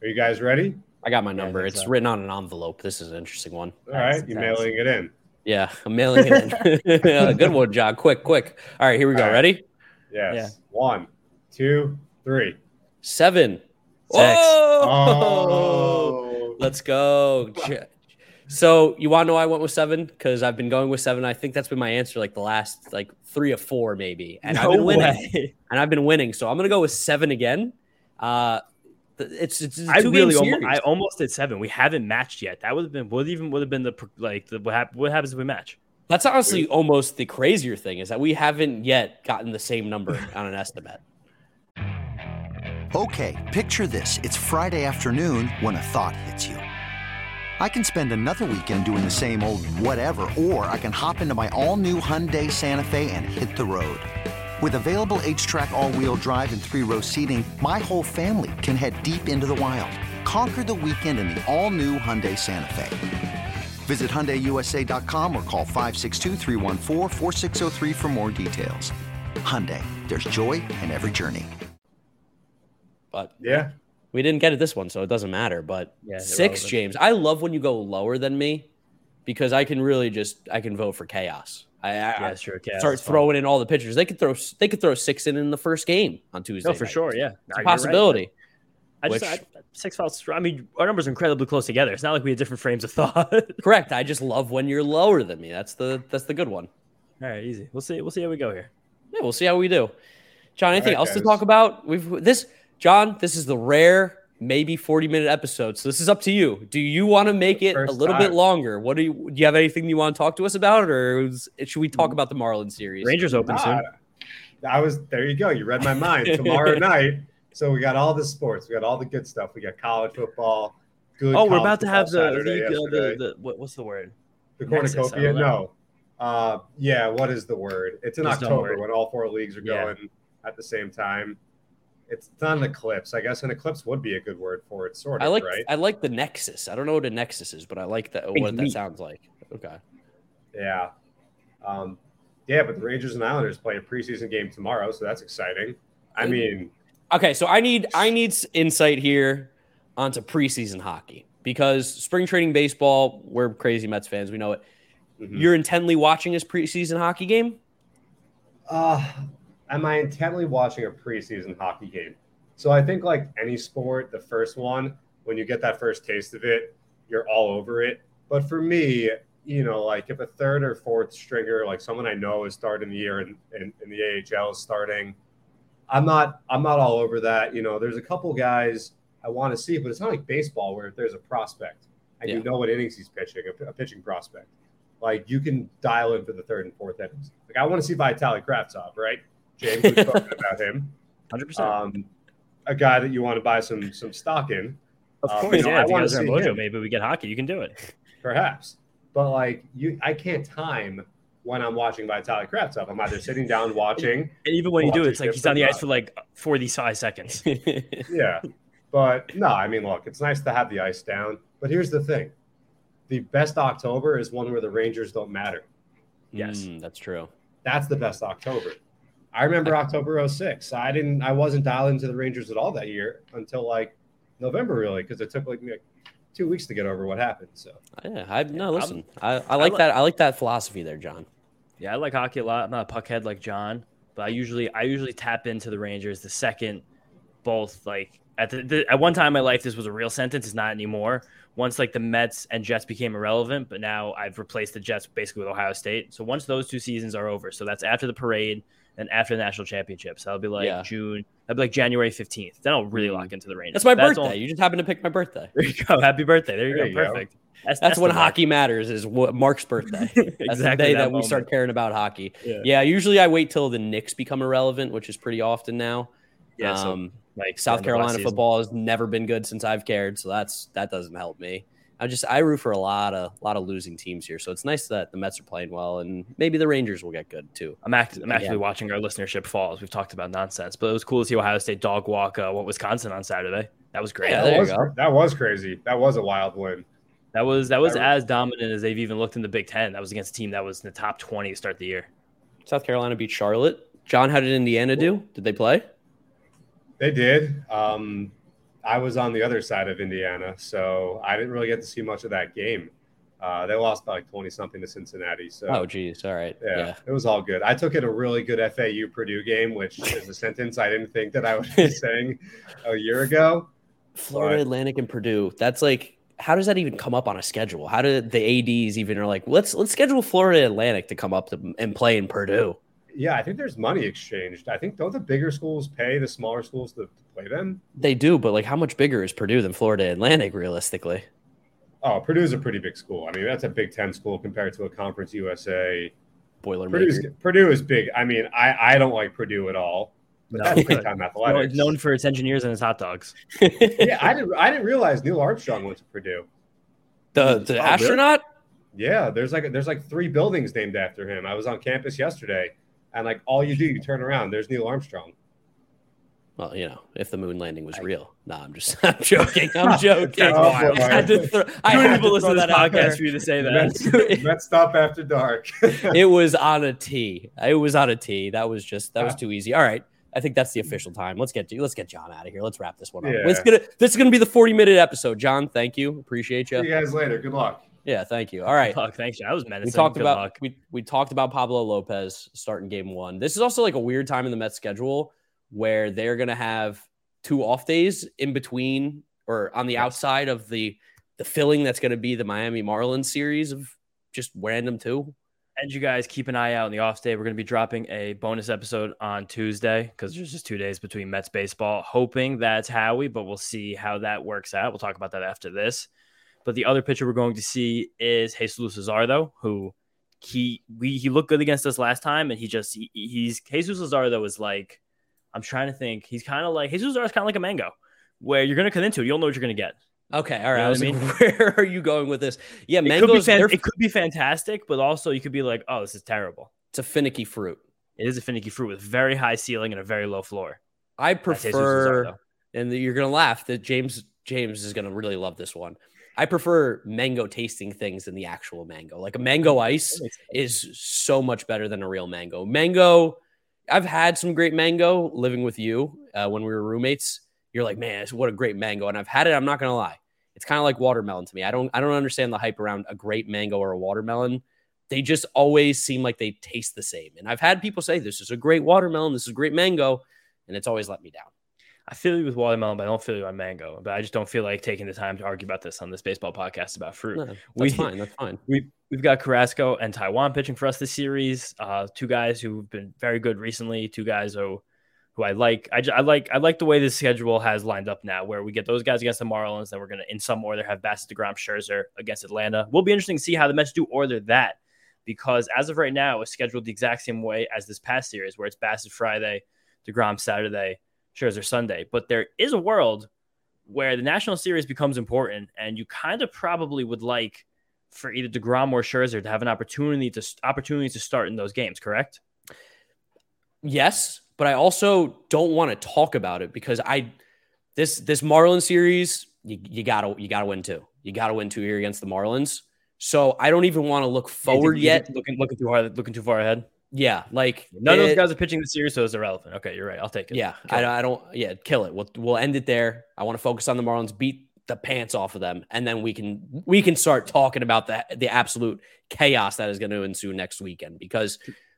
Are you guys ready? I got my number. think It's so. written on an envelope. This is an interesting one. All right, you intense. mailing it in. Yeah, I'm mailing it in. Good one, John. Quick, quick. All right, here we go. All right. Ready? Yes. Yeah. One, two, three. Seven. Six. Oh. Let's go. So you want to know why I went with seven? Because I've been going with seven. I think that's been my answer like the last like three or four maybe, and I've been winning. way. And I've been winning. So I'm gonna go with seven again. Uh, th- it's it's, it's a I two-game really almost. I almost did seven. We haven't matched yet. That would have been would even would have been the like the, what, hap- what happens if we match? That's honestly almost the crazier thing is that we haven't yet gotten the same number on an estimate. Okay, picture this. It's Friday afternoon when a thought hits you. I can spend another weekend doing the same old whatever, or I can hop into my all new Hyundai Santa Fe and hit the road. With available HTRAC, all wheel drive, and three row seating, my whole family can head deep into the wild. Conquer the weekend in the all new Hyundai Santa Fe. Visit HyundaiUSA.com or call 562-314-4603 for more details. Hyundai, there's joy in every journey. But Yeah. we didn't get it this one, so it doesn't matter. But Yeah, six. James. I love when you go lower than me because I can really just I can vote for chaos. I, I, Yeah, I sure. Okay, start throwing in all the pitchers. They could throw they could throw six in in the first game on Tuesday. No, for night. sure. Yeah, It's No, a you're right. possibility. I just which- I, six fouls. I mean, our numbers are incredibly close together. It's not like we have different frames of thought. Correct. I just love when you're lower than me. That's the that's the good one. All right, easy. We'll see. We'll see how we go here. Yeah, we'll see how we do. John, anything right, else to talk about? We've this John, this is the rare maybe 40 minute episodes. So this is up to you. Do you want to make it a First little bit longer? What do you do you have anything you want to talk to us about or is- should we Mm. talk about the Marlins series? Rangers open soon. I was there. You go. You read my mind. Tomorrow night. So we got all the sports. We got all the good stuff. We got college football. Good. Oh, we're about to have the Saturday the, uh, the, the what, what's the word? The cornucopia? don't. No. Uh, yeah. What is the word? It's in Just October worry. when all four leagues are Yeah. going at the same time. It's not an eclipse. I guess an eclipse would be a good word for it, sort of. I like right? I like the Nexus. I don't know what a Nexus is, but I like that what that sounds like. Okay. Yeah. Um, yeah, but the Rangers and Islanders play a preseason game tomorrow, so that's exciting. I mean, Okay, so I need I need insight here onto preseason hockey because spring training baseball, we're crazy Mets fans, we know it. mhm. You're intently watching this preseason hockey game? Uh, am I intently watching a preseason hockey game? So I think like any sport, the first one, when you get that first taste of it, you're all over it. But for me, you know, like if a third or fourth stringer, like someone I know is starting the year and in, in, the AHL is starting, I'm not I'm not all over that. You know, there's a couple guys I want to see, but it's not like baseball where if there's a prospect and Yeah. you know what innings he's pitching, a, a pitching prospect. Like you can dial in for the third and fourth innings. Like I want to see Vitaly Kravtsov, right? James was talking about him. Hundred percent. Um, a guy that you want to buy some some stock in, Of um, course, you know, yeah. I If wanna guys are in see Mojo, him. maybe we get hockey. You can do it. perhaps. But like you, I can't time when I'm watching Vitaly Kravtsov. I'm either sitting down watching, And even when you do, it's like he's on the ice for like forty-five seconds. yeah. But no, I mean, look, it's nice to have the ice down. But here's the thing: the best October is one where the Rangers don't matter. Yes. Mm, that's true. That's the best October. I remember October 06. I didn't I wasn't dialed into the Rangers at all that year until like November really, because it took like me like two weeks to get over what happened. So oh, Yeah, I no listen. I, I like li- that I like that philosophy there, John. Yeah, I like hockey a lot. I'm not a puckhead like John, but I usually I usually tap into the Rangers the second both like at the, the at one time in my life this was a real sentence. It's not anymore. Once like the Mets and Jets became irrelevant, but now I've replaced the Jets basically with Ohio State. So once those two seasons are over, so that's after the parade and after the national championship. So that'll be like Yeah. June. I'll be like January 15th. Then I'll really Mm. lock into the Rangers. That's my birthday. all- You just happen to pick my birthday. there you go. Happy birthday. There you There go. you go. Perfect. That's, That's, when hockey matters is what Mark's birthday. That's the day that, we start caring about hockey. Yeah. Yeah, usually I wait till the Knicks become irrelevant, which is pretty often now. Yeah, so, um, like South end of last Carolina football has never been good since I've cared, so that's that doesn't help me. I just I root for a lot of lot of losing teams here, so it's nice that the Mets are playing well, and maybe the Rangers will get good too. I'm, act- I'm actually Yeah. watching our listenership fall as we've talked about nonsense, but it was cool to see Ohio State dog walk uh, what Wisconsin on Saturday. That was great. Yeah, that there you was go. that was crazy. That was a wild win. That was that was I re- as dominant as they've even looked in the Big Ten. That was against a team that was in the top 20 to start the year. South Carolina beat Charlotte. John, how did Indiana do? Did they play? They did. Um, I was on the other side of Indiana, so I didn't really get to see much of that game. Uh, they lost by like 20 something to Cincinnati. So, Oh, geez. All right. yeah, Yeah. it was all good. I took it a really good FAU Purdue game, which is a sentence I didn't think that I would be saying a year ago. Florida But- Atlantic and Purdue. That's like, how does that even come up on a schedule? How do the ads even are like, let's let's schedule Florida Atlantic to come up to, and play in Purdue? Yeah, I think there's money exchanged. I think don't the bigger schools pay the smaller schools to, to play them? They do, but like, how much bigger is Purdue than Florida Atlantic realistically? Oh, Purdue's a pretty big school. I mean, that's a Big Ten school compared to a Conference USA. Purdue's, Boilermaker. Purdue is big. I mean, I, I don't like Purdue at all. But No. that's big time Known- athletics. known for its engineers and its hot dogs. yeah, I didn't I didn't realize Neil Armstrong went to Purdue. the oh, the really? astronaut. Yeah, there's like there's like three buildings named after him. I was on campus yesterday, and like all you do, you turn around, there's Neil Armstrong. Well, you know, if the moon landing was real. No, I'm just I'm joking. I'm joking. Oh, I boy. had to throw, I Too had people to listen to that out there. podcast for you to say that. Let's stop after dark. it was on a tee. It was on a tee. That was just that was ah. too easy. All right. I think that's the official time. Let's get to, let's get John out of here. Let's wrap this one up. Yeah. Let's get it. This is gonna be the 40 minute episode. John, thank you. Appreciate you. See you. you guys later. Good luck. Yeah, thank you. All right. Fuck, thanks. That was menacing. We talked Good about luck. we, we talked about Pablo Lopez starting game one. This is also like a weird time in the Mets schedule where they're gonna have two off days in between or on the outside of the the filling that's gonna be the Miami Marlins series of just random two. And you guys keep an eye out on the off day. We're going to be dropping a bonus episode on Tuesday because there's just two days between Mets baseball. Hoping that's Howie, but we'll see how that works out. We'll talk about that after this. But the other pitcher we're going to see is Jesus Luzardo, who he we he looked good against us last time, and he just he, he's Jesus Luzardo is like I'm trying to think. He's kind of like Jesus is kind of like a mango, where you're going to come into it, you don't know what you're going to get. Okay, all right. know I was I like, where are you going with this? Yeah, It could, mangoes. fan- it could be fantastic, but also you could be like, oh, this is terrible. it's a finicky fruit. It is a finicky fruit with very high ceiling and a very low floor. I prefer, and you're gonna laugh that James James is gonna really love this one. I prefer mango tasting things than the actual mango. Like a mango ice is so much better than a real mango. Mango, I've had some great mango living with you uh, when we were roommates. You're like, man, what a great mango, and I've had it. I'm not gonna lie, it's kind of like watermelon to me. I don't, I don't understand the hype around a great mango or a watermelon. They just always seem like they taste the same. And I've had people say, this is a great watermelon, this is a great mango, and it's always let me down. I feel you with watermelon, but I don't feel you on mango. But I just don't feel like taking the time to argue about this on this baseball podcast about fruit. No, that's We- fine. That's fine. We've we've got Carrasco and Taijuan pitching for us this series. Uh, two guys who've been very good recently. Two guys who who I like. I, I like I like the way this schedule has lined up now, where we get those guys against the Marlins. Then we're gonna in some order have Bassitt, deGrom, Scherzer against Atlanta. We'll be interesting to see how the Mets do order that because as of right now, it's scheduled the exact same way as this past series, where it's Bassitt Friday, deGrom Saturday, Scherzer Sunday. But there is a world where the national series becomes important, and you kind of probably would like for either deGrom or Scherzer to have an opportunity to opportunity to start in those games. Correct? Yes, but I also don't want to talk about it because I this this Marlins series you, you gotta you gotta win two. You gotta win two here against the Marlins. So I don't even want to look forward think- yet. Looking looking too hard, looking too far ahead. Yeah, like None of those guys are pitching the series, so it's irrelevant. Okay, you're right. I'll take it. Yeah, I, it. I don't. Yeah, kill it. We'll we'll end it there. I want to focus on the Marlins, beat the pants off of them, and then we can we can start talking about the the absolute chaos that is going to ensue next weekend. Because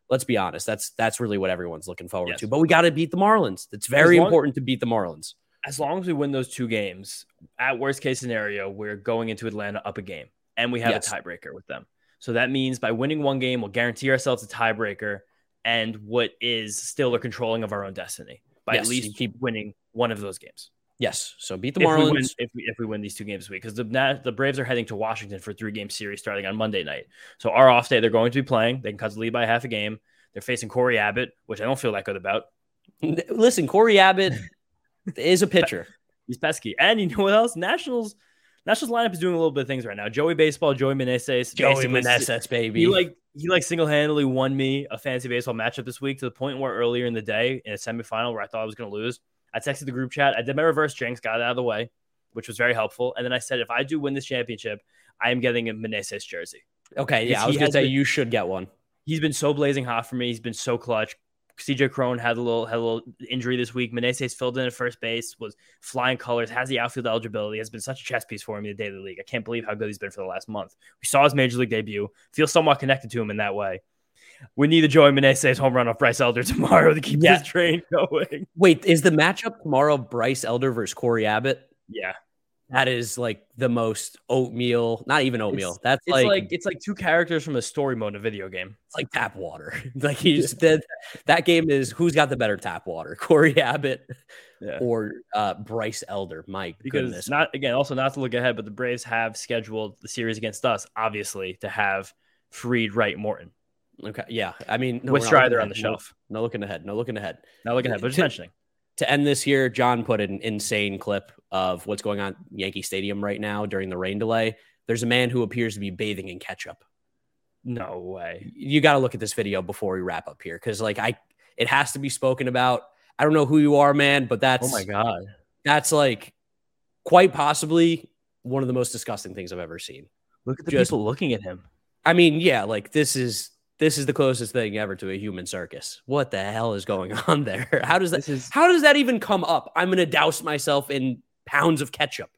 let's be honest, that's that's really what everyone's looking forward Yes. to. But we got to beat the Marlins. It's very long- important to beat the Marlins. As long as we win those two games, at worst case scenario, we're going into Atlanta up a game, and we have Yes. a tiebreaker with them. So that means by winning one game, we'll guarantee ourselves a tiebreaker and what is still a controlling of our own destiny by Yes, at least keep- winning one of those games. Yes. So beat the if we, win, Marlins. if, we, if we win these two games this week, because the the Braves are heading to Washington for a three game series starting on Monday night. So our off day, they're going to be playing. They can cut the lead by half a game. They're facing Cory Abbott, which I don't feel that good about. Listen, Cory Abbott is a pitcher. He's pesky, and you know what else? Nationals Nationals lineup is doing a little bit of things right now. Joey Baseball, Joey Meneses, Joey Meneses, baby. He like he like single handedly won me a fantasy baseball matchup this week to the point where earlier in the day in a semifinal where I thought I was going to lose, I texted the group chat. I did my reverse jinx, got it out of the way, which was very helpful. And then I said, if I do win this championship, I am getting a Meneses jersey. okay. Yeah. I was gonna say been- you should get one. he's been so blazing hot for me. He's been so clutch. CJ Cron had a little had a little injury this week. Meneses filled in at first base, was flying colors, has the outfield eligibility, has been such a chess piece for him in the daily league. I can't believe how good he's been for the last month. We saw his major league debut. Feel somewhat connected to him in that way. We need a Joey Meneses home run off Bryce Elder tomorrow to keep Yeah. this train going. Wait, is the matchup tomorrow Bryce Elder versus Cory Abbott? Yeah, That is like the most oatmeal, not even oatmeal. It's- That's it's like, like, it's like two characters from a story mode in a video game. it's like tap water. like he's that that game is who's got the better tap water, Cory Abbott Yeah. or uh, Bryce Elder? My because goodness. not again also not to look ahead but the braves have scheduled the series against us obviously to have Fried Wright morton okay, yeah. I mean, no, with strider on the. No- shelf No, looking ahead. No looking ahead. not looking ahead but just mentioning to end this here, John put an insane clip of what's going on at Yankee Stadium right now during the rain delay. There's a man who appears to be bathing in ketchup. no way You got to look at this video before we wrap up here because, like, I it has to be spoken about. I don't know who you are, man, but that's oh my god that's like quite possibly one of the most disgusting things I've ever seen. look at the Just- people looking at him I mean, yeah, like this is this is the closest thing ever to a human circus. What the hell is going on there? How does that how does that even come up? I'm gonna douse myself in pounds of ketchup.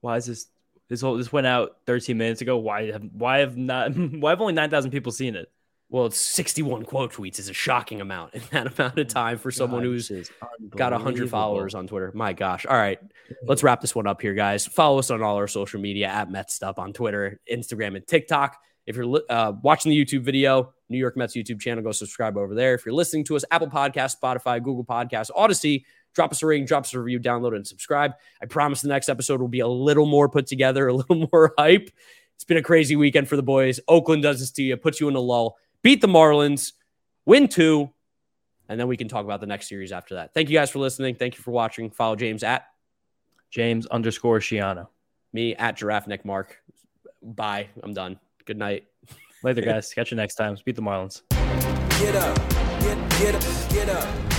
why is this this whole this went out 13 minutes ago why have why have not why have only 9000 people seen it Well, it's 61 quote tweets is a shocking amount in that amount of time for someone God, who's is got 100 followers on Twitter. My gosh. All right. Let's wrap this one up here, guys. Follow us on all our social media at Mets Up on Twitter, Instagram, and TikTok. If you're uh, watching the YouTube video, New York Mets YouTube channel, go subscribe over there. If you're listening to us, Apple Podcast, Spotify, Google Podcast, Audacy, drop us a rating, drop us a review, download and subscribe. I promise the next episode will be a little more put together, a little more hype. It's been a crazy weekend for the boys. Oakland does this to you, puts you in a lull, beat the Marlins, win two, and then we can talk about the next series after that. Thank you guys for listening. Thank you for watching. Follow James at james underscore shiano me at Giraffe Nick Mark. Bye. I'm done. Good night. later guys. Catch you next time. Beat the marlins. Get up, get, get up, get up.